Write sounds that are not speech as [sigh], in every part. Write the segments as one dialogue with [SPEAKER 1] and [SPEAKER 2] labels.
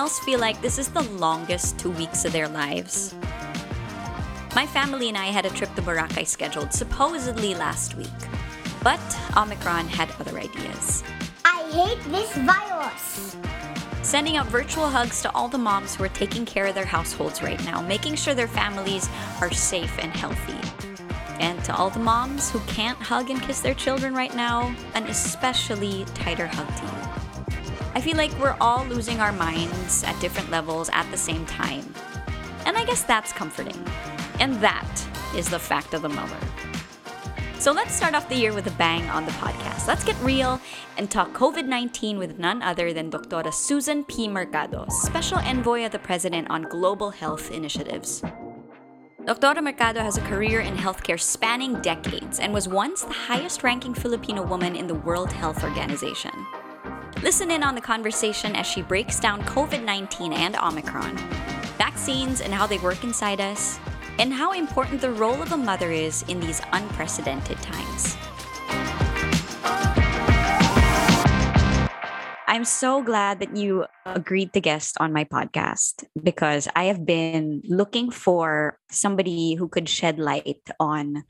[SPEAKER 1] else feel like this is the longest two weeks of their lives? My family and I had a trip to Boracay scheduled supposedly last week, but Omicron had other ideas.
[SPEAKER 2] I hate this virus.
[SPEAKER 1] Sending out virtual hugs to all the moms who are taking care of their households right now, making sure their families are safe and healthy. And to all the moms who can't hug and kiss their children right now, an especially tighter hug to you. I feel like we're all losing our minds at different levels at the same time. And I guess that's comforting. And that is the fact of the moment. So let's start off the year with a bang on the podcast. Let's get real and talk COVID 19 with none other than Dr. Susan P. Mercado, Special Envoy of the President on Global Health Initiatives. Dr. Mercado has a career in healthcare spanning decades and was once the highest ranking Filipino woman in the World Health Organization. Listen in on the conversation as she breaks down COVID 19 and Omicron, vaccines and how they work inside us, and how important the role of a mother is in these unprecedented times. I'm so glad that you agreed to guest on my podcast because I have been looking for somebody who could shed light on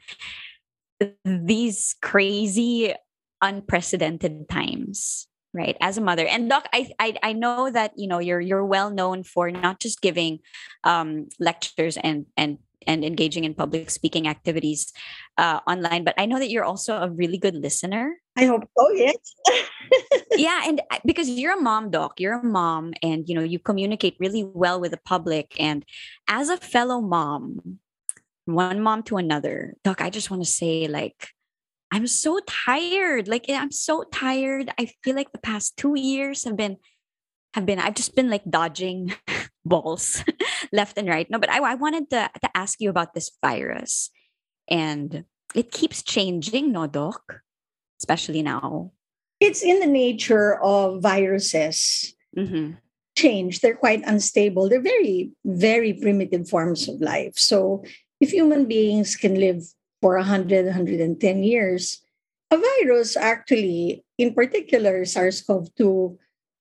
[SPEAKER 1] these crazy, unprecedented times right as a mother and doc I, I i know that you know you're you're well known for not just giving um lectures and and and engaging in public speaking activities uh, online. But I know that you're also a really good listener.
[SPEAKER 3] I hope so. Yes. [laughs]
[SPEAKER 1] yeah, and uh, because you're a mom, doc, you're a mom, and you know you communicate really well with the public. And as a fellow mom, one mom to another, doc, I just want to say, like, I'm so tired. Like, I'm so tired. I feel like the past two years have been have been I've just been like dodging [laughs] balls [laughs] left and right. No, but I, I wanted to, to ask you about this virus. And it keeps changing, no, Doc? Especially now.
[SPEAKER 3] It's in the nature of viruses. Mm-hmm. Change. They're quite unstable. They're very, very primitive forms of life. So if human beings can live for 100, 110 years, a virus actually, in particular SARS CoV 2,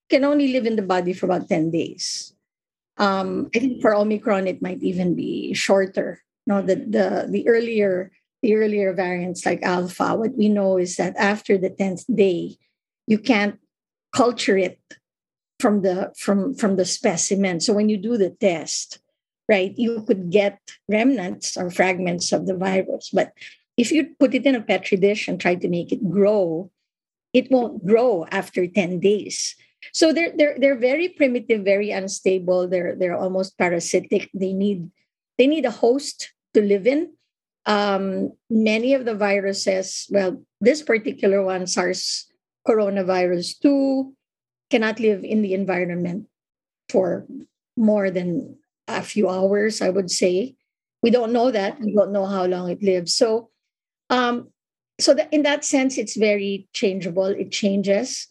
[SPEAKER 3] can only live in the body for about 10 days. Um, I think for Omicron, it might even be shorter. No, the, the the earlier the earlier variants like Alpha, what we know is that after the tenth day, you can't culture it from the from from the specimen. So when you do the test, right, you could get remnants or fragments of the virus. But if you put it in a petri dish and try to make it grow, it won't grow after 10 days. So they're they're they're very primitive, very unstable. They're they're almost parasitic. They need they need a host to live in. Um, many of the viruses, well, this particular one, SARS coronavirus 2, cannot live in the environment for more than a few hours, I would say. We don't know that. We don't know how long it lives. So, um, so in that sense, it's very changeable. It changes.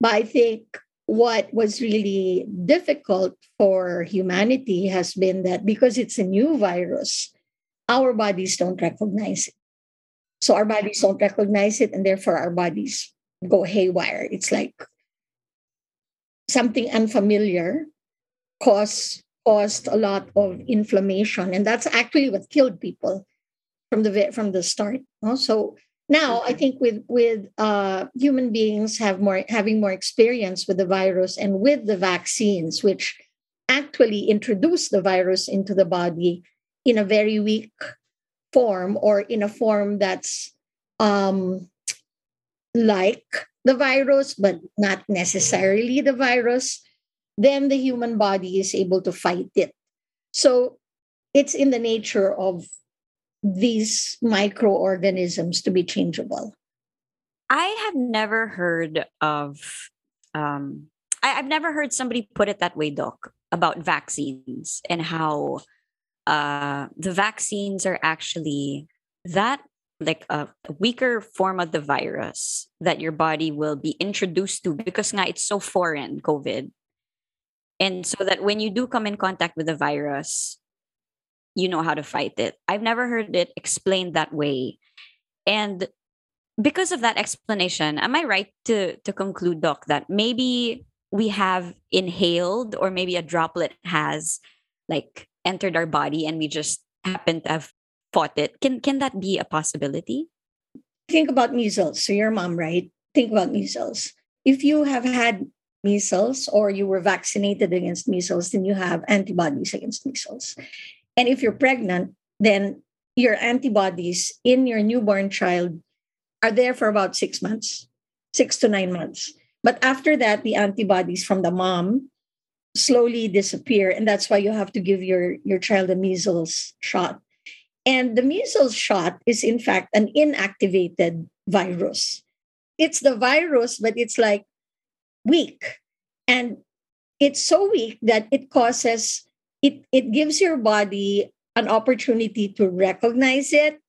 [SPEAKER 3] But I think what was really difficult for humanity has been that because it's a new virus, our bodies don't recognize it. So our bodies don't recognize it, and therefore our bodies go haywire. It's like something unfamiliar caused caused a lot of inflammation, and that's actually what killed people from the from the start. So now i think with with uh, human beings have more having more experience with the virus and with the vaccines which actually introduce the virus into the body in a very weak form or in a form that's um, like the virus but not necessarily the virus then the human body is able to fight it so it's in the nature of these microorganisms to be changeable?
[SPEAKER 1] I have never heard of, um, I, have never heard somebody put it that way, Doc, about vaccines and how uh, the vaccines are actually that like a, weaker form of the virus that your body will be introduced to because it's so foreign, COVID. And so that when you do come in contact with the virus, you know how to fight it. I've never heard it explained that way. And because of that explanation, am I right to to conclude, Doc, that maybe we have inhaled or maybe a droplet has like entered our body and we just happen to have fought it. Can can that be a possibility?
[SPEAKER 3] Think about measles. So your mom, right? Think about measles. If you have had measles or you were vaccinated against measles, then you have antibodies against measles. And if you're pregnant, then your antibodies in your newborn child are there for about six months, six to nine months. But after that, the antibodies from the mom slowly disappear. And that's why you have to give your, your child a measles shot. And the measles shot is, in fact, an inactivated virus. It's the virus, but it's like weak. And it's so weak that it causes, it, it gives your body an opportunity to recognize it,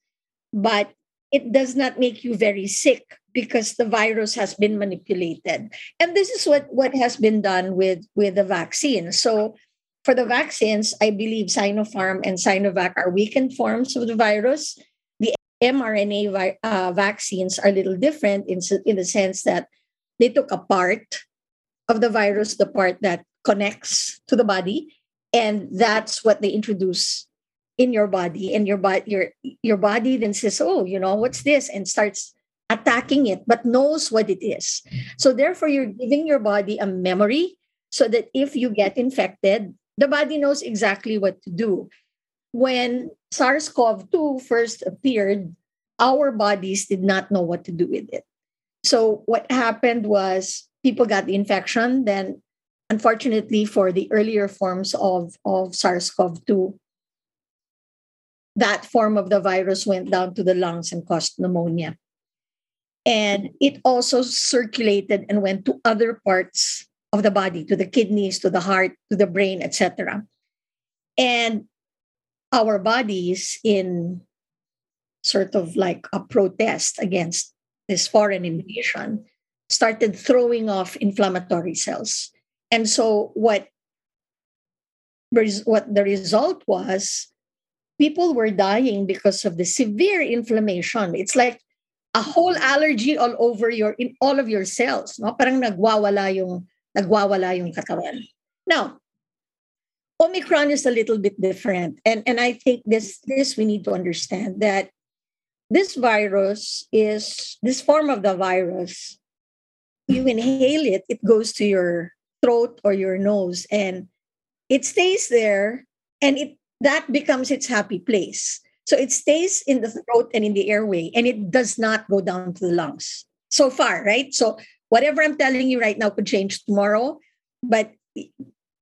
[SPEAKER 3] but it does not make you very sick because the virus has been manipulated. And this is what, what has been done with, with the vaccine. So for the vaccines, I believe Sinopharm and Sinovac are weakened forms of the virus. The mRNA vi- uh, vaccines are a little different in, in the sense that they took a part of the virus, the part that connects to the body, and that's what they introduce in your body. And your body, your your body then says, "Oh, you know, what's this?" and starts attacking it, but knows what it is. So therefore, you're giving your body a memory so that if you get infected, the body knows exactly what to do. When SARS CoV 2 first appeared, our bodies did not know what to do with it. So, what happened was people got the infection. Then, unfortunately, for the earlier forms of, of SARS CoV 2, that form of the virus went down to the lungs and caused pneumonia. And it also circulated and went to other parts of the body, to the kidneys, to the heart, to the brain, etc. And our bodies, in sort of like a protest against this foreign invasion, started throwing off inflammatory cells. And so what what the result was people were dying because of the severe inflammation. It's like a whole allergy all over your in all of your cells, no? Parang nagwawala yung nagwawala yung katawan. Now, Omicron is a little bit different. And, and I think this, this we need to understand that this virus is, this form of the virus, you inhale it, it goes to your throat or your nose and it stays there and it that becomes its happy place. So it stays in the throat and in the airway and it does not go down to the lungs so far, right? So whatever I'm telling you right now could change tomorrow. But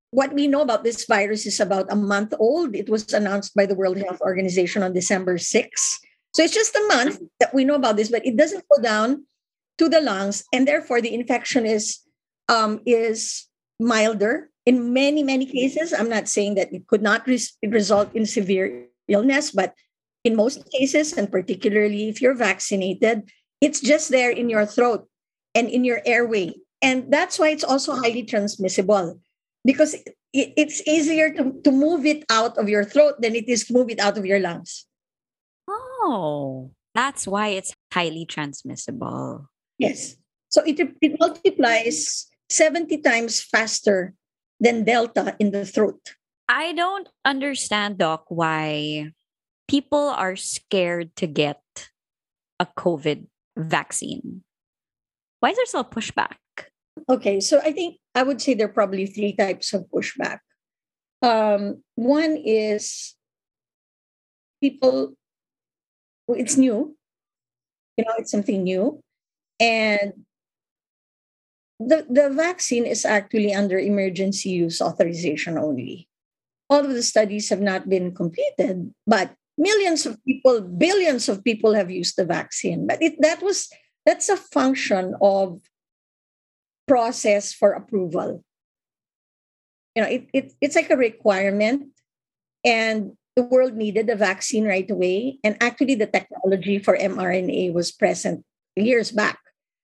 [SPEAKER 3] what we know about this virus is about a month old. It was announced by the World Health Organization on December 6. So it's just a month that we know about this, but it doesn't go down to the lungs, and therefore the infection is um, is milder in many many cases. I'm not saying that it could not res- result in severe illness, but in most cases, and particularly if you're vaccinated, it's just there in your throat and in your airway. And that's why it's also highly transmissible because it, it's easier to, to move it out of your throat than it is to move it out of your lungs.
[SPEAKER 1] Oh, that's why it's highly transmissible.
[SPEAKER 3] Yes. So it, it multiplies 70 times faster than Delta in the throat.
[SPEAKER 1] I don't understand, Doc, why people are scared to get a COVID vaccine. Why is there still pushback?
[SPEAKER 3] Okay, so I think I would say there are probably three types of pushback. Um, one is people, it's new, you know, it's something new. And the, the vaccine is actually under emergency use authorization only. All of the studies have not been completed, but millions of people, billions of people have used the vaccine. But it, that was that's a function of process for approval. You know, it, it, it's like a requirement, and the world needed a vaccine right away. And actually, the technology for mRNA was present years back.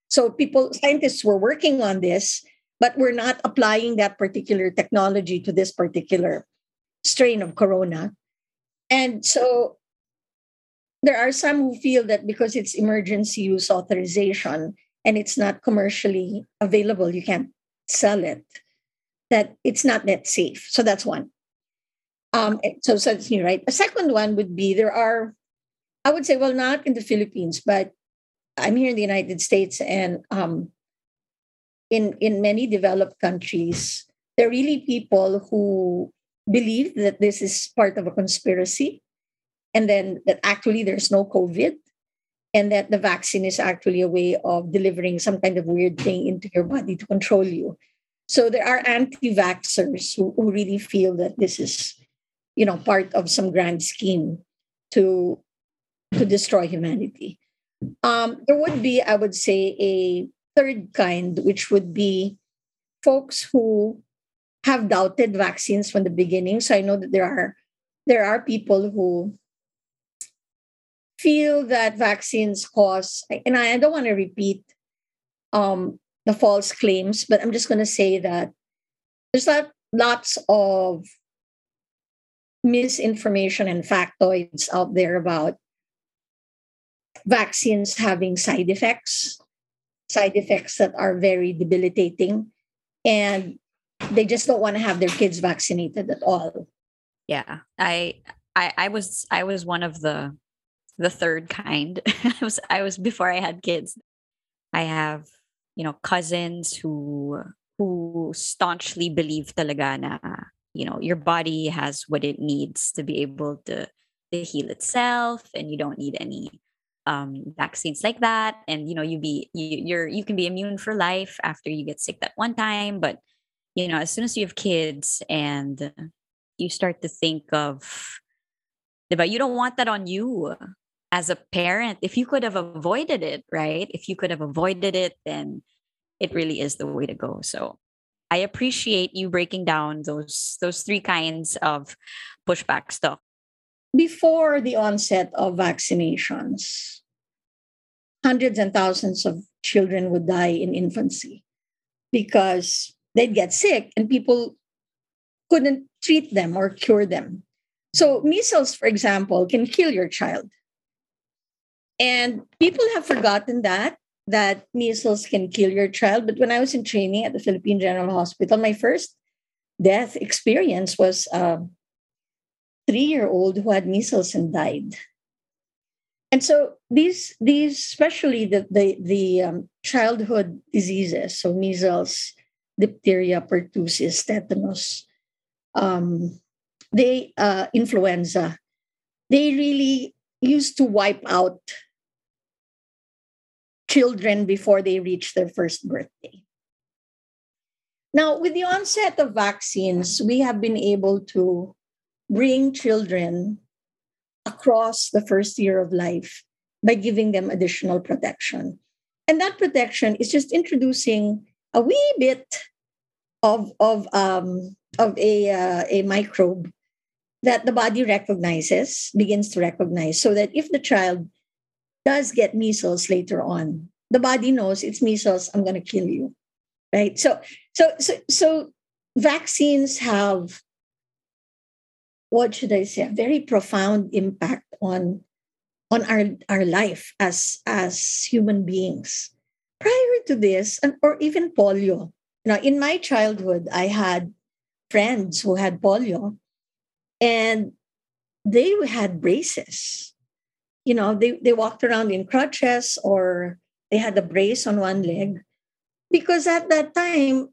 [SPEAKER 3] So people, scientists were working on this, but we're not applying that particular technology to this particular strain of corona. And so there are some who feel that because it's emergency use authorization and it's not commercially available, you can't sell it, that it's not net safe. So that's one. Um, so, so new, right? A second one would be there are, I would say, well, not in the Philippines, but I'm here in the United States and um, in in many developed countries, there are really people who believe that this is part of a conspiracy and then that actually there's no COVID and that the vaccine is actually a way of delivering some kind of weird thing into your body to control you. So there are anti-vaxxers who, who really feel that this is, you know, part of some grand scheme to to destroy humanity. Um, there would be, I would say, a third kind, which would be folks who have doubted vaccines from the beginning. So I know that there are there are people who feel that vaccines cause, and I don't want to repeat um, the false claims, but I'm just going to say that there's not lots of misinformation and factoids out there about vaccines having side effects, side effects that are very debilitating, and they just don't want to have their kids vaccinated at all.
[SPEAKER 1] Yeah, I, I, I was, I was one of the, the third kind. [laughs] I was, I was before I had kids. I have, you know, cousins who, who staunchly believe talaga na, you know, your body has what it needs to be able to, to heal itself, and you don't need any um, vaccines like that. And you know you be you, you're you can be immune for life after you get sick that one time but you know as soon as you have kids and you start to think of but you don't want that on you as a parent. If you could have avoided it right? If you could have avoided it then it really is the way to go. So i appreciate you breaking down those those three kinds of pushback stuff
[SPEAKER 3] before the onset of vaccinations, hundreds and thousands of children would die in infancy because they'd get sick and people couldn't treat them or cure them. So, measles, for example, can kill your child. And people have forgotten that, that measles can kill your child. But when I was in training at the Philippine General Hospital, my first death experience was a three year old who had measles and died. And so these these especially the the, the um, childhood diseases, so measles, diphtheria, pertussis, tetanus, um, they uh, influenza, they really used to wipe out children before they reach their first birthday. Now, with the onset of vaccines, we have been able to bring children across the first year of life by giving them additional protection. And that protection is just introducing a wee bit of, of, um, of a, uh, a microbe that the body recognizes, begins to recognize, so that if the child does get measles later on, the body knows it's measles, I'm going to kill you. Right? So, so, so, so vaccines have what should I say, a very profound impact on on our our life as as human beings. Prior to this, and or even polio. Now, in my childhood, I had friends who had polio, and they had braces. You know, they, they walked around in crutches or they had a brace on one leg because at that time,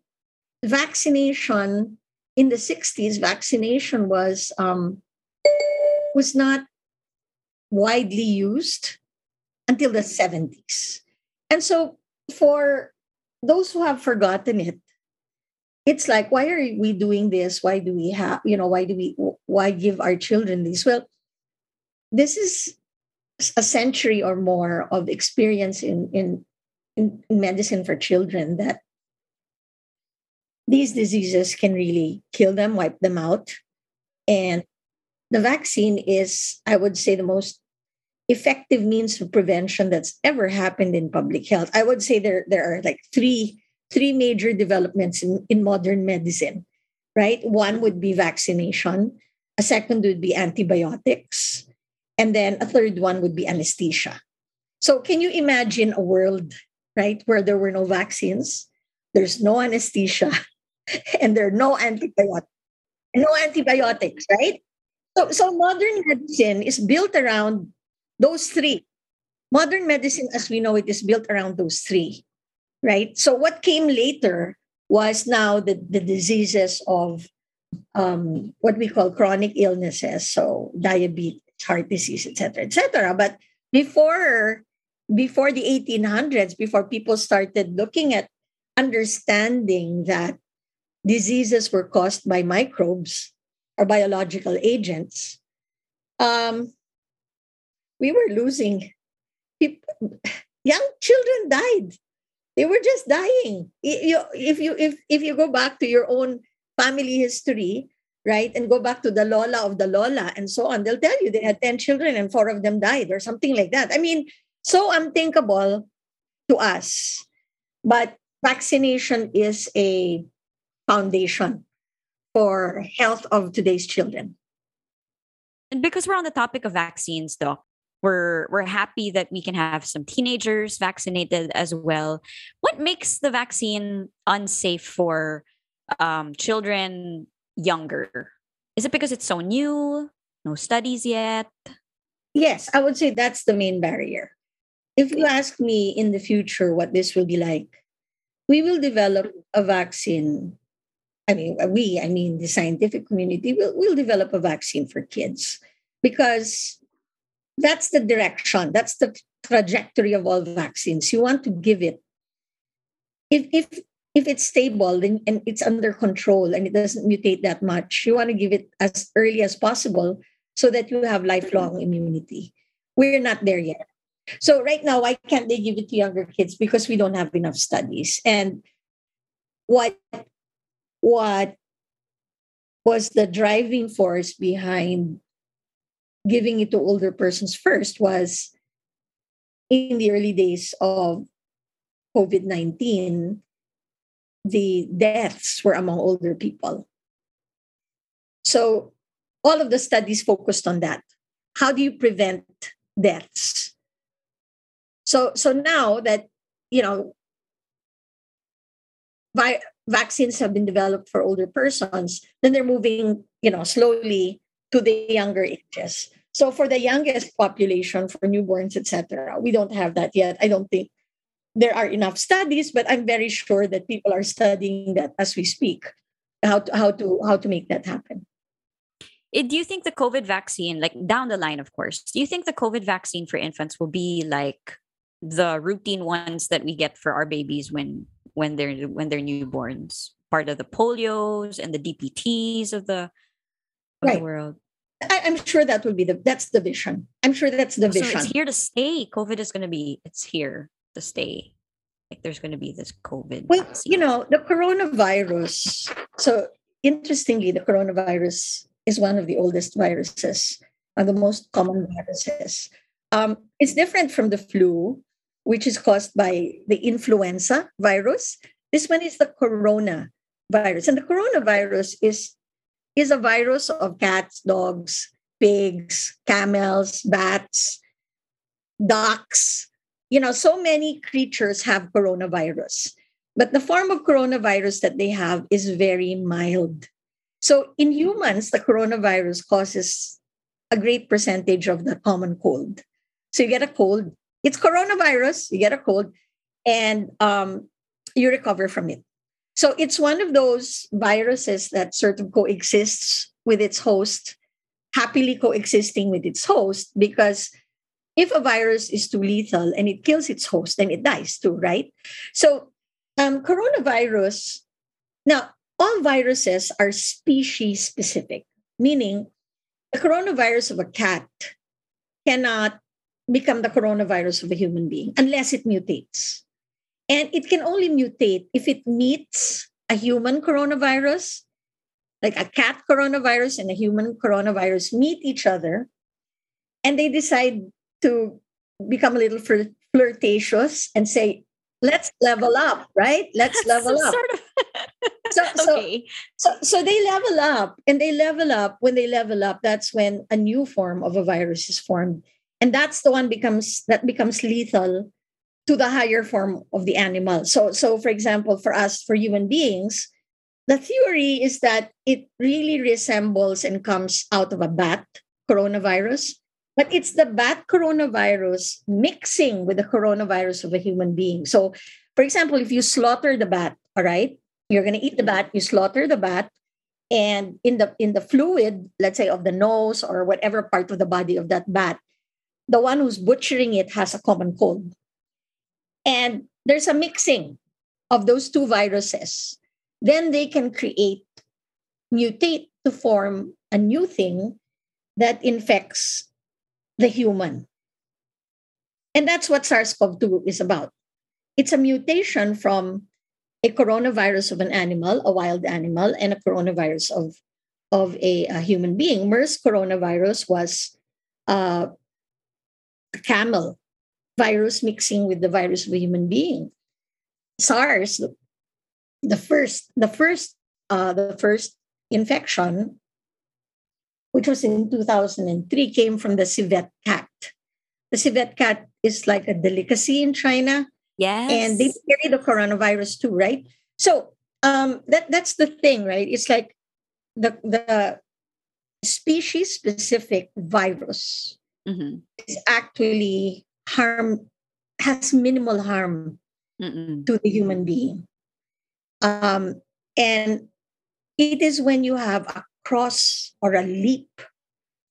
[SPEAKER 3] vaccination in the 60s, vaccination was um, was not widely used until the 70s. And so for those who have forgotten it, it's like, why are we doing this? Why do we have, you know, why do we, why give our children this? Well, this is a century or more of experience in, in, in medicine for children that these diseases can really kill them, wipe them out. And the vaccine is, I would say, the most effective means of prevention that's ever happened in public health. I would say there, there are like three, three major developments in, in modern medicine, right? One would be vaccination, a second would be antibiotics, and then a third one would be anesthesia. So, can you imagine a world, right, where there were no vaccines? there's no anesthesia, [laughs] and there are no antibiotics. No antibiotics, right? So, so modern medicine is built around those three. Modern medicine, as we know it, is built around those three, right? So what came later was now the, the diseases of um, what we call chronic illnesses, so diabetes, heart disease, etc., etc. But before before the 1800s, before people started looking at understanding that diseases were caused by microbes or biological agents, um, we were losing people. Young children died. They were just dying. If you if if you go back to your own family history, right, and go back to the Lola of the Lola and so on, they'll tell you they had 10 children and four of them died or something like that. I mean, so unthinkable to us. But vaccination is a foundation for health of today's children.
[SPEAKER 1] And because we're on the topic of vaccines, though, we're we're happy that we can have some teenagers vaccinated as well. What makes the vaccine unsafe for um, children younger? Is it because it's so new? No studies yet?
[SPEAKER 3] Yes, I would say that's the main barrier. If you ask me in the future what this will be like, we will develop a vaccine. I mean, uh, we, I mean, the scientific community will will develop a vaccine for kids because that's the direction, that's the trajectory of all vaccines. You want to give it. If, if if it's stable and, and it's under control and it doesn't mutate that much, you want to give it as early as possible so that you have lifelong immunity. We're not there yet. So right now, why can't they give it to younger kids? Because we don't have enough studies. And what what was the driving force behind giving it to older persons first was in the early days of COVID 19, the deaths were among older people. So all of the studies focused on that. How do you prevent deaths? So so now that you know vi- vaccines have been developed for older persons, then they're moving, you know, slowly to the younger ages. So for the youngest population, for newborns, etc., we don't have that yet. I don't think there are enough studies, but I'm very sure that people are studying that as we speak, how to how to how to make that happen.
[SPEAKER 1] Eh, do you think the COVID vaccine, like down the line, of course, do you think the COVID vaccine for infants will be like the routine ones that we get for our babies when when they're when they're newborns, part of the polios and the DPTs of the of right. the world?
[SPEAKER 3] I, am sure that will be the that's the vision. I'm sure that's the vision.
[SPEAKER 1] So it's here to stay. COVID is going to be it's here to stay. Like there's going to be this COVID.
[SPEAKER 3] Well, vaccine. you know the coronavirus. So interestingly, the coronavirus is one of the oldest viruses and the most common viruses. Um, it's different from the flu, which is caused by the influenza virus. This one is the corona virus, and the coronavirus is is a virus of cats, dogs, pigs, camels, bats, ducks. You know, so many creatures have coronavirus. But the form of coronavirus that they have is very mild. So in humans, the coronavirus causes a great percentage of the common cold. So you get a cold, it's coronavirus, you get a cold, and um, you recover from it. So it's one of those viruses that sort of coexists with its host, happily coexisting with its host, because if a virus is too lethal and it kills its host, then it dies too, right? So um, coronavirus, now all viruses are species specific, meaning the coronavirus of a cat cannot become the coronavirus of a human being unless it mutates. And it can only mutate if it meets a human coronavirus, like a cat coronavirus and a human coronavirus meet each other, and they decide to become a little flirt- flirtatious and say, let's level up, right? Let's level up. Sort of [laughs] so, so, okay. so, so they level up and they level up. When they level up, that's when a new form of a virus is formed. And that's the one becomes that becomes lethal to the higher form of the animal. So, so for example, for us, for human beings, the theory is that it really resembles and comes out of a bat coronavirus, but it's the bat coronavirus mixing with the coronavirus of a human being. So, for example, if you slaughter the bat, all right, you're going to eat the bat, you slaughter the bat, and in the in the fluid, let's say of the nose or whatever part of the body of that bat, the one who's butchering it has a common cold. And there's a mixing of those two viruses. Then they can create, mutate to form a new thing that infects the human. And that's what SARS CoV 2 is about. It's a mutation from a coronavirus of an animal, a wild animal, and a coronavirus of, of a, a human being. MERS coronavirus was uh, a camel virus mixing with the virus of a human being. SARS, the first, the first, uh, the first infection, which was in 2003, came from the civet cat. The civet cat is like a delicacy in China.
[SPEAKER 1] Yes.
[SPEAKER 3] And they carry the coronavirus too, right? So um, that that's the thing, right? It's like the the species specific virus mm-hmm. is actually harm has minimal harm Mm-mm. to the human being. Um, and it is when you have a cross or a leap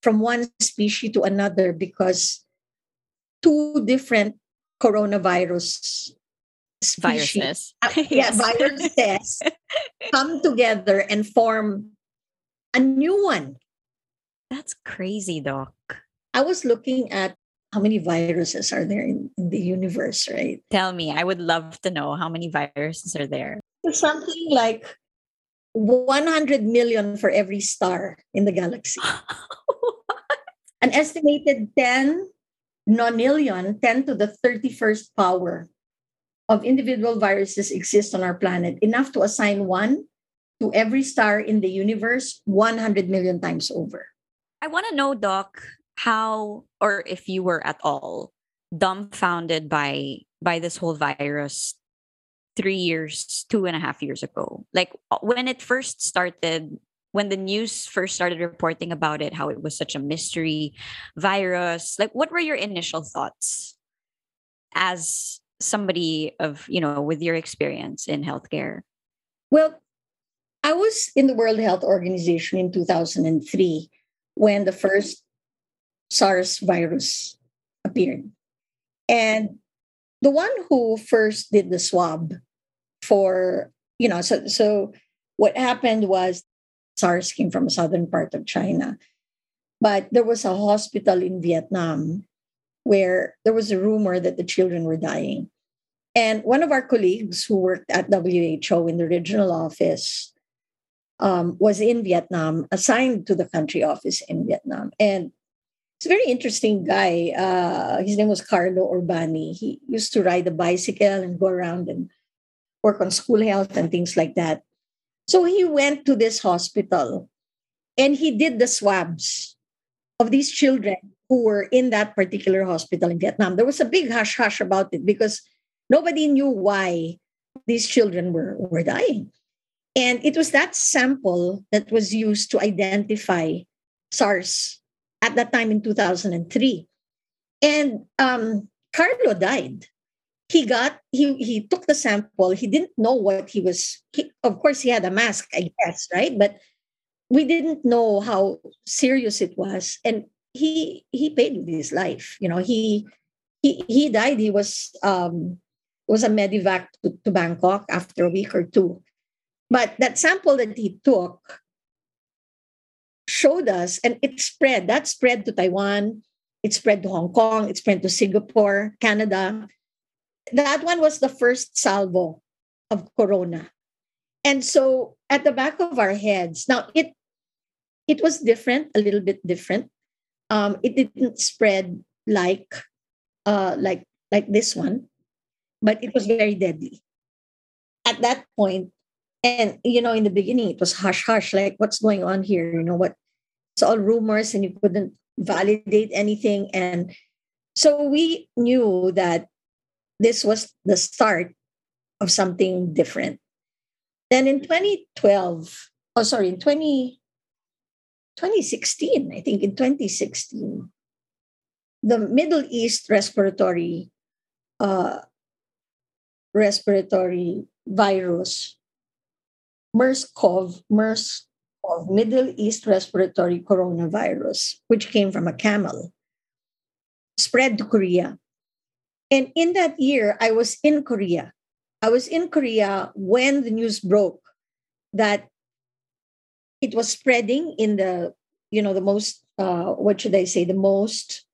[SPEAKER 3] from one species to another because two different coronavirus
[SPEAKER 1] species, viruses,
[SPEAKER 3] uh, [laughs] yeah, viruses [laughs] come together and form a new one.
[SPEAKER 1] That's crazy, Doc.
[SPEAKER 3] I was looking at how many viruses are there in, in, the universe, right?
[SPEAKER 1] Tell me, I would love to know how many viruses are there.
[SPEAKER 3] Something like 100 million for every star in the galaxy. [laughs] An estimated 10 nonillion, 10 to the 31st power of individual viruses exist on our planet, enough to assign one to every star in the universe 100 million times over.
[SPEAKER 1] I want to know, Doc, how or if you were at all dumbfounded by by this whole virus three years two and a half years ago like uh, when it first started when the news first started reporting about it how it was such a mystery virus like what were your initial thoughts as somebody of you know with your experience in healthcare
[SPEAKER 3] well i was in the world health organization in 2003 when the first SARS virus appeared. And the one who first did the swab for, you know, so so what happened was SARS came from southern part of China. But there was a hospital in Vietnam where there was a rumor that the children were dying. And one of our colleagues who worked at WHO in the regional office um, was in Vietnam, assigned to the country office in Vietnam. And He's a very interesting guy. Uh, his name was Carlo Urbani. He used to ride a bicycle and go around and work on school health and things like that. So he went to this hospital and he did the swabs of these children who were in that particular hospital in Vietnam. There was a big hush hush about it because nobody knew why these children were, were dying. And it was that sample that was used to identify SARS at that time in 2003. And um, Carlo died. He got he he took the sample. He didn't know what he was. He, of course, he had a mask, I guess, right? But we didn't know how serious it was, and he he paid with his life. You know, he he he died. He was um was a medevac to, to Bangkok after a week or two. But that sample that he took showed us, and it spread. That spread to Taiwan, it spread to Hong Kong, it spread to Singapore, Canada. That one was the first salvo of corona. And so at the back of our heads, now it it was different, a little bit different. Um, it didn't spread like uh, like like this one, but it was very deadly. At that point, and you know, in the beginning, it was hush hush, like what's going on here? You know what? It's all rumors, and you couldn't validate anything. And so we knew that this was the start of something different. Then in 2012, oh, sorry, in 20, 2016, I think in 2016, the Middle East respiratory uh, respiratory virus, MERS-CoV, MERS-CoV, Middle East respiratory coronavirus, which came from a camel, spread to Korea. And in that year, I was in Korea. I was in Korea when the news broke that it was spreading in the, you know, the most, uh, what should I say, the most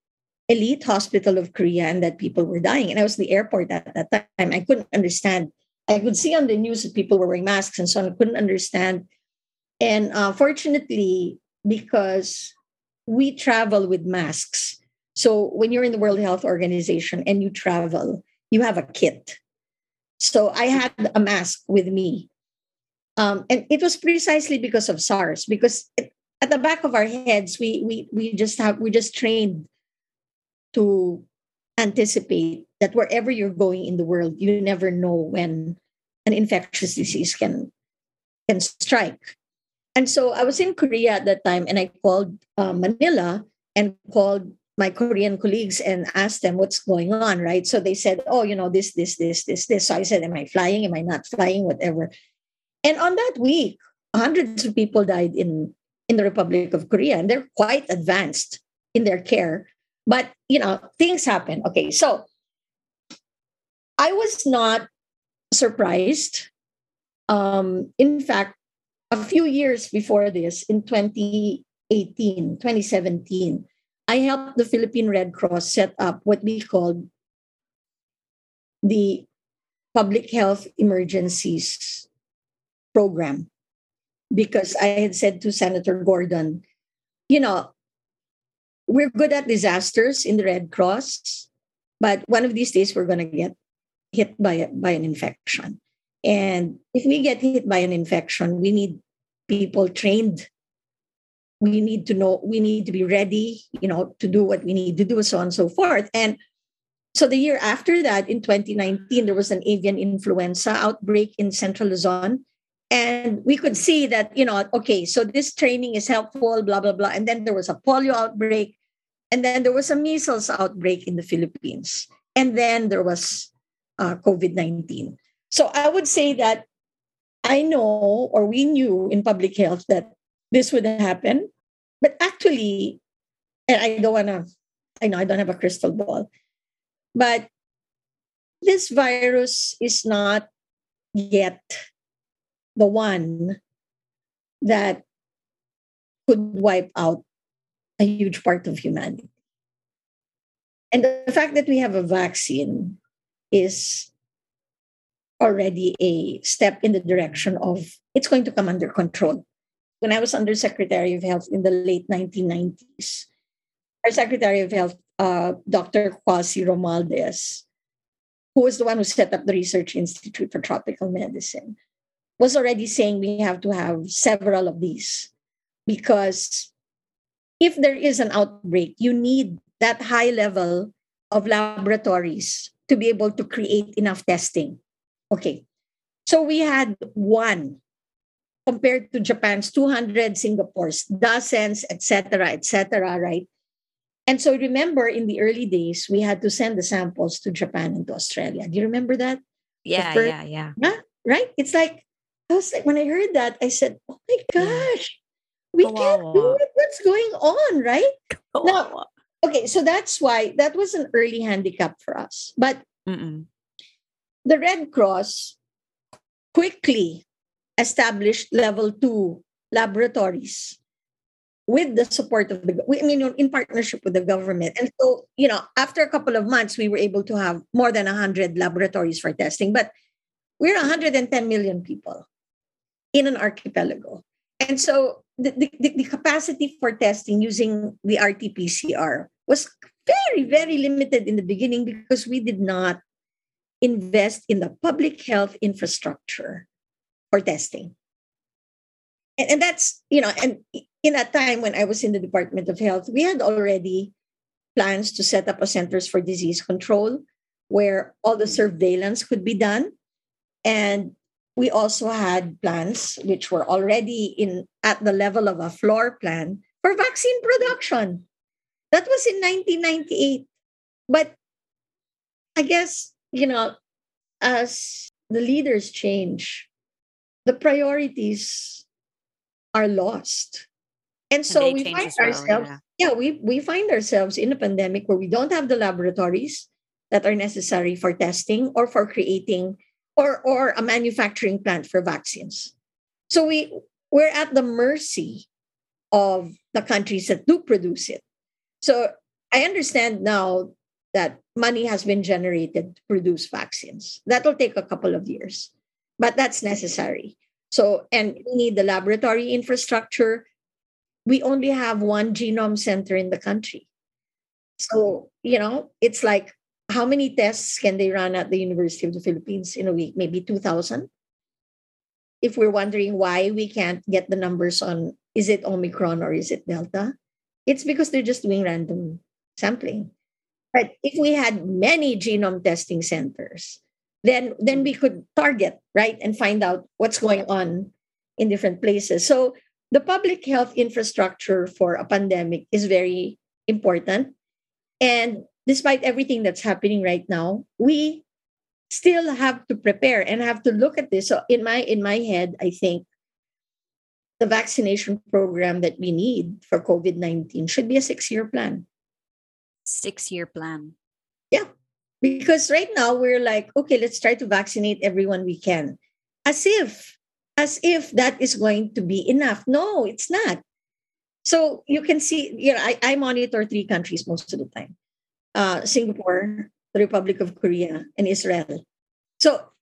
[SPEAKER 3] elite hospital of Korea and that people were dying. And I was in the airport at that time. I couldn't understand. I could see on the news that people were wearing masks and so on. I couldn't understand. And uh, fortunately, because we travel with masks, so when you're in the World Health Organization and you travel, you have a kit. So I had a mask with me. Um, and it was precisely because of SARS, because at the back of our heads, we we we just have we just trained to anticipate that wherever you're going in the world, you never know when an infectious disease can can strike. And so I was in Korea at that time, and I called uh, Manila and called my Korean colleagues and asked them what's going on, right? So they said, oh, you know, this, this, this, this, this. So I said, am I flying? Am I not flying? Whatever. And on that week, hundreds of people died in, in the Republic of Korea, and they're quite advanced in their care. But, you know, things happen. Okay, so I was not surprised. Um, in fact, a few years before this, in 2018, 2017, I helped the Philippine Red Cross set up what we called the Public Health Emergencies Program because I had said to Senator Gordon, you know, we're good at disasters in the Red Cross, but one of these days we're going to get hit by, by an infection. And if we get hit by an infection, we need people trained. We need to know, we need to be ready, you know, to do what we need to do, so on and so forth. And so the year after that, in 2019, there was an avian influenza outbreak in Central Luzon. And we could see that, you know, okay, so this training is helpful, blah, blah, blah. And then there was a polio outbreak. And then there was a measles outbreak in the Philippines. And then there was uh, COVID 19. So I would say that I know or we knew in public health that this would happen. But actually, and I don't want to, I know I don't have a crystal ball, but this virus is not yet the one that could wipe out a huge part of humanity. And the fact that we have a vaccine is already a step in the direction of it's going to come under control. When I was under Secretary of Health in the late 1990s, our Secretary of Health, uh, Dr. Quasi Romualdez, who was the one who set up the Research Institute for Tropical Medicine, was already saying we have to have several of these because if there is an outbreak, you need that high level of laboratories to be able to create enough testing. Okay. So we had one compared to Japan's 200, Singapore's dozens, etc., etc., right? And so remember in the early days, we had to send the samples to Japan and to Australia. Do you remember that?
[SPEAKER 1] Yeah, first, yeah, yeah.
[SPEAKER 3] Yeah, right? It's like, I was like, when I heard that, I said, oh my gosh, we can't do it. What's going on, right? Now, okay, so that's why that was an early handicap for us. But Mm-mm. the Red Cross quickly established level two laboratories with the support of the I mean in partnership with the government. And so, you know, after a couple of months, we were able to have more than 100 laboratories for testing. But we're 110 million people in an archipelago. And so the, the, the capacity for testing using the RT-PCR was very, very limited in the beginning because we did not invest in the public health infrastructure for testing. And, and that's, you know, and in that time when I was in the Department of Health, we had already plans to set up a centers for disease control. where all the surveillance could be done. And we also had plans which were already in at the level of a floor plan for vaccine production. That was in 1998. But I guess, you know, as the leaders change, the priorities are lost. And so and we find well, ourselves, yeah. yeah, we, we find ourselves in a pandemic where we don't have the laboratories that are necessary for testing or for creating or, or a manufacturing plant for vaccines. So we we're at the mercy of the countries that do produce it. So I understand now that money has been generated to produce vaccines. That'll take a couple of years, but that's necessary. So, and we need the laboratory infrastructure. We only have one genome center in the country. So, you know, it's like how many tests can they run at the University of the Philippines in a week? Maybe 2,000? If we're wondering why we can't get the numbers on is it Omicron or is it Delta, it's because they're just doing random sampling. But if we had many genome testing centers, then then we could target right and find out what's going on in different places. So the public health infrastructure for a pandemic is very important. And despite everything that's happening right now, we still have to prepare and have to look at this. So in my in my head, I think the vaccination program that we need for COVID-19 should be a six-year plan
[SPEAKER 1] six year plan?
[SPEAKER 3] Yeah. Because right now we're like, okay, let's try to vaccinate everyone we can. As if, as if that is going to be enough. No, it's not. So you can see, you know, I, I monitor three countries most of the time. Uh, Singapore, the Republic of Korea, and Israel. So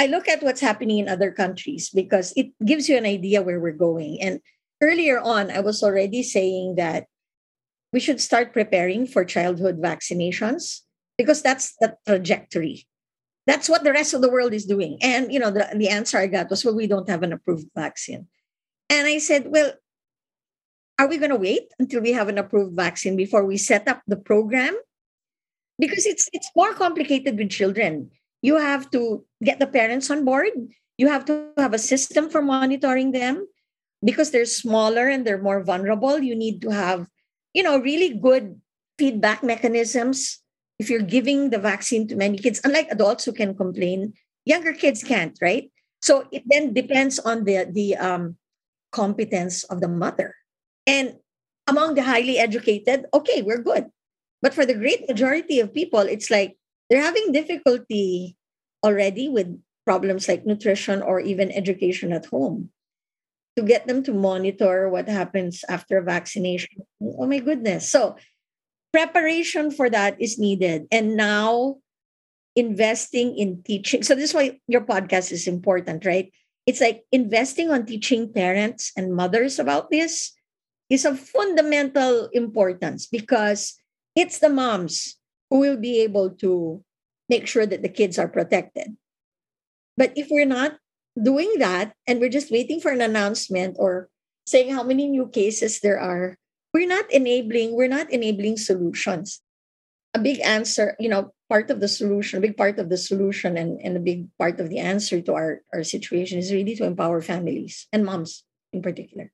[SPEAKER 3] I look at what's happening in other countries because it gives you an idea where we're going. And earlier on, I was already saying that we should start preparing for childhood vaccinations because that's the trajectory. That's what the rest of the world is doing. And you know, the, the answer I got was, well, we don't have an approved vaccine. And I said, well, are we going to wait until we have an approved vaccine before we set up the program? Because it's it's more complicated with children. You have to get the parents on board. You have to have a system for monitoring them because they're smaller and they're more vulnerable. You need to have you know, really good feedback mechanisms. If you're giving the vaccine to many kids, unlike adults who can complain, younger kids can't, right? So it then depends on the the um, competence of the mother. And among the highly educated, okay, we're good. But for the great majority of people, it's like they're having difficulty already with problems like nutrition or even education at home to get them to monitor what happens after vaccination. Oh my goodness. So preparation for that is needed. And now investing in teaching. So this is why your podcast is important, right? It's like investing on teaching parents and mothers about this is of fundamental importance because it's the moms who will be able to make sure that the kids are protected. But if we're not, doing that and we're just waiting for an announcement or saying how many new cases there are we're not enabling we're not enabling solutions a big answer you know part of the solution a big part of the solution and, and a big part of the answer to our, our situation is really to empower families and moms in particular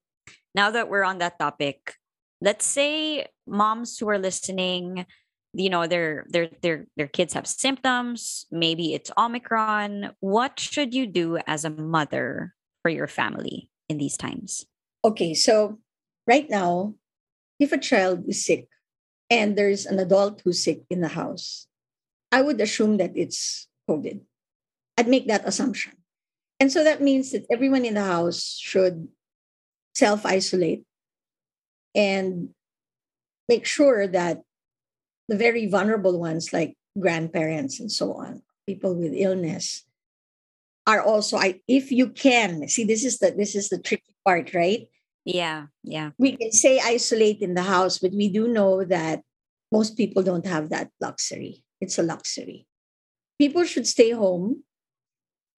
[SPEAKER 1] now that we're on that topic let's say moms who are listening you know their their their their kids have symptoms maybe it's omicron what should you do as a mother for your family in these times?
[SPEAKER 3] Okay so right now if a child is sick and there's an adult who's sick in the house i would assume that it's covid. I'd make that assumption. And so that means that everyone in the house should self isolate and make sure that the very vulnerable ones like grandparents and so on people with illness are also i if you can see this is the this is the tricky part right?
[SPEAKER 1] Yeah yeah.
[SPEAKER 3] We can say isolate in the house but we do know that most people don't have that luxury. It's a luxury. People should stay home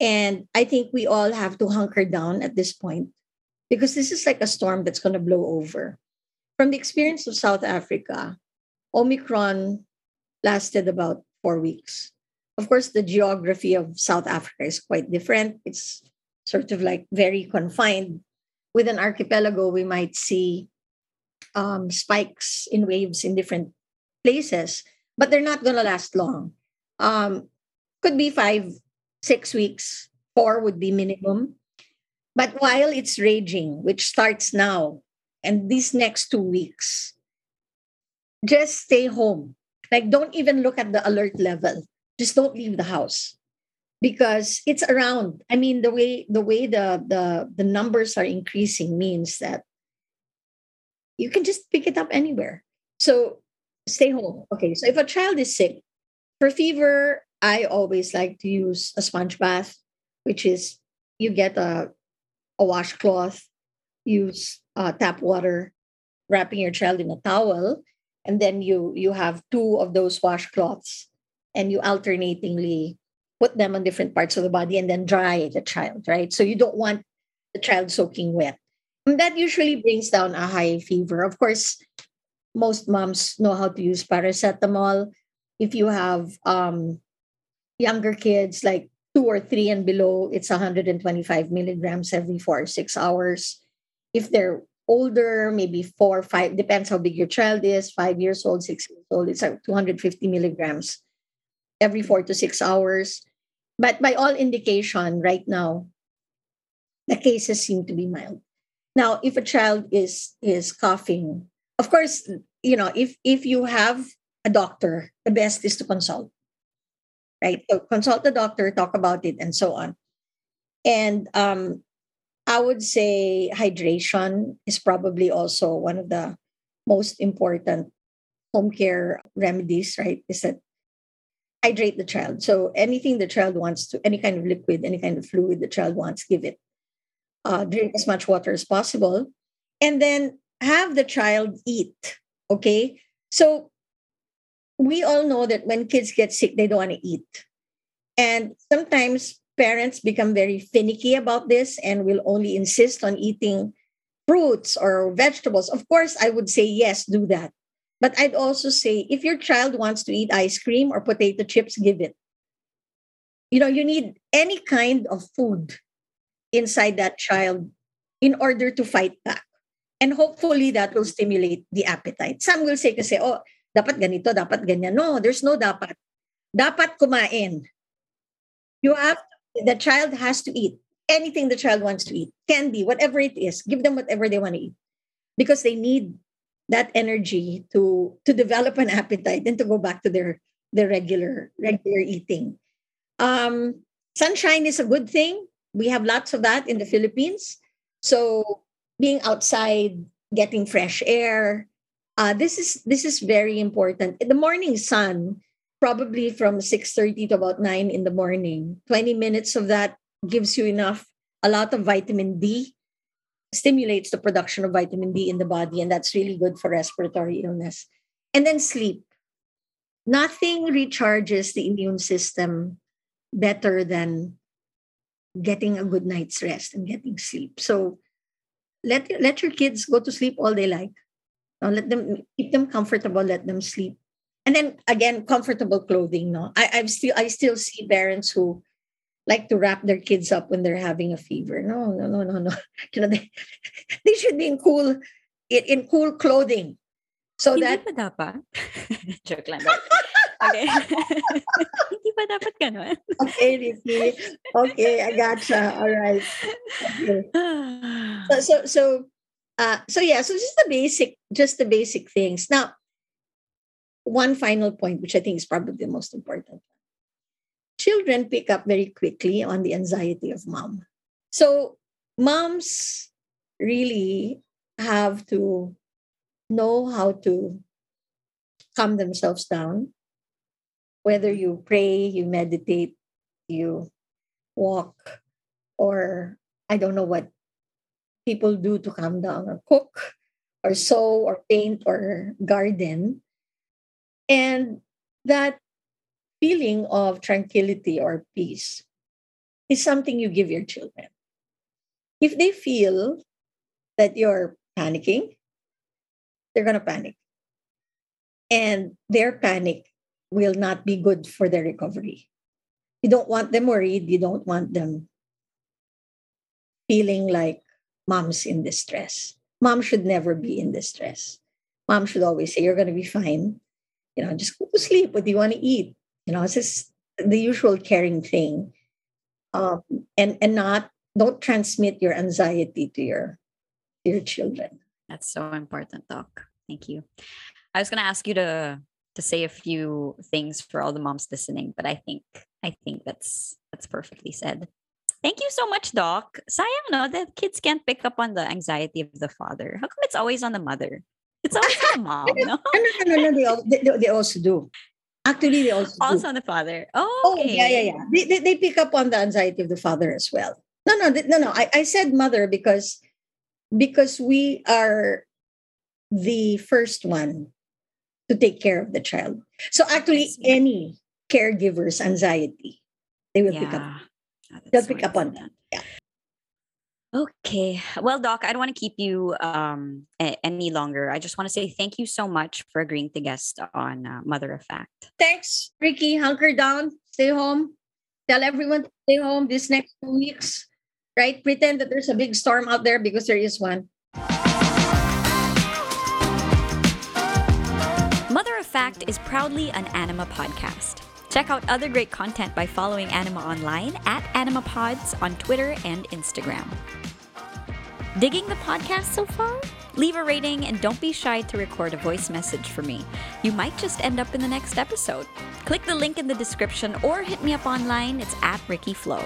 [SPEAKER 3] and i think we all have to hunker down at this point because this is like a storm that's going to blow over from the experience of south africa Omicron lasted about four weeks. of course, the geography of South Africa is quite different. It's sort of like very confined. With an archipelago, we might see um, spikes in waves in different places, but they're not going to last long. Um, could be five, six weeks, four would be minimum. But while it's raging, which starts now, and these next two weeks, just stay home. Like, don't even look at the alert level. Just don't leave the house because it's around. I mean, the way the way the the the numbers are increasing means that you can just pick it up anywhere. So stay home. Okay. So if a child is sick, for fever, I always like to use a sponge bath, which is you get a a washcloth, use uh, tap water, wrapping your child in a towel, and then you you have two of those washcloths, and you alternatingly put them on different parts of the body and then dry the child, right? So you don't want the child soaking wet. And that usually brings down a high fever. Of course, most moms know how to use paracetamol. If you have um, younger kids, like two or three and below, it's 125 milligrams every four or six hours. If they're older, maybe four, five, depends how big your child is, five years old, six years old, it's like 250 milligrams every four to six hours. But by all indication, right now, the cases seem to be mild. Now, if a child is is coughing, of course, you know, if if you have a doctor, the best is to consult. Right? So consult the doctor, talk about it, and so on. And um, I would say hydration is probably also one of the most important home care remedies, right? Is that hydrate the child. So anything the child wants to, any kind of liquid, any kind of fluid the child wants, give it. Uh, drink as much water as possible. And then have the child eat. Okay. So we all know that when kids get sick, they don't want to eat. And sometimes parents become very finicky about this and will only insist on eating fruits or vegetables. Of course, I would say, yes, do that. But I'd also say if your child wants to eat ice cream or potato chips, give it. You know, you need any kind of food inside that child in order to fight back. And hopefully that will stimulate the appetite. Some will say kasi, oh, dapat ganito, dapat ganyan. No, there's no dapat. Dapat kumain. You have, the child has to eat anything the child wants to eat. Candy, whatever it is, give them whatever they want to eat. Because they need that energy to to develop an appetite and to go back to their their regular regular eating. Um, sunshine is a good thing. We have lots of that in the Philippines. So being outside, getting fresh air, uh, this is this is very important. The morning sun, probably from six thirty to about nine in the morning, twenty minutes of that gives you enough, a lot of vitamin D stimulates the production of vitamin D in the body, and that's really good for respiratory illness. And then sleep. Nothing recharges the immune system better than getting a good night's rest and getting sleep. So let let your kids go to sleep all they like. Now, let them keep them comfortable. Let them sleep, and then again, comfortable clothing. No, I, I've still I still see parents who like to wrap their kids up when they're having a fever. No, no, no, no, no. [laughs] You know, they, [laughs] they should be in cool in, in cool clothing. So
[SPEAKER 1] Hindi
[SPEAKER 3] that
[SPEAKER 1] pa dapat? [laughs] Joke lang. okay. Hindi pa dapat ganun?
[SPEAKER 3] okay, Riki. Okay, I gotcha. All right. Okay. [sighs] So so so uh so yeah, so just the basic just the basic things. Now, one final point which I think is probably the most important children pick up very quickly on the anxiety of mom. So moms really have to know how to calm themselves down. Whether you pray, you meditate, you walk, or I don't know what people do to calm down, or cook, or sew, or paint, or garden. And that feeling of tranquility or peace is something you give your children. If they feel that you're panicking, they're going to panic. And their panic will not be good for their recovery. You don't want them worried. You don't want them feeling like mom's in distress. Mom should never be in distress. Mom should always say, You're going to be fine. You know, just go to sleep. What do you want to eat? You know, it's just the usual caring thing. Um, and and not don't transmit your anxiety to your your children.
[SPEAKER 1] That's so important, Doc. Thank you. I was going to ask you to to say a few things for all the moms listening, but I think I think that's that's perfectly said. Thank you so much, Doc. Sayang, no, the kids can't pick up on the anxiety of the father. How come it's always on the mother? It's always on the mom, no?
[SPEAKER 3] no, no, no, no, they, all, they, they also do. Actually, they also
[SPEAKER 1] also
[SPEAKER 3] do.
[SPEAKER 1] on the father. Oh, okay.
[SPEAKER 3] oh, yeah, yeah, yeah. They, they, they pick up on the anxiety of the father as well. No, no, no, no. I, I said mother because because we are the first one to take care of the child. So actually, any caregiver's anxiety, they will
[SPEAKER 1] yeah.
[SPEAKER 3] pick up.
[SPEAKER 1] Oh,
[SPEAKER 3] They'll pick up on that. Yeah.
[SPEAKER 1] Okay. Well, Doc, I don't want to keep you um, a- any longer. I just want to say thank you so much for agreeing to guest on uh, Mother of Fact.
[SPEAKER 3] Thanks, Riki. Hunker down. Stay home. Tell everyone to stay home this next two weeks. Right? Pretend that there's a big storm out there because there is one.
[SPEAKER 1] Mother of Fact is proudly an Anima podcast. Check out other great content by following Anima online at AnimaPods on Twitter and Instagram. Digging the podcast so far? Leave a rating and don't be shy to record a voice message for me. You might just end up in the next episode. Click the link in the description or hit me up online. It's at Riki Flo.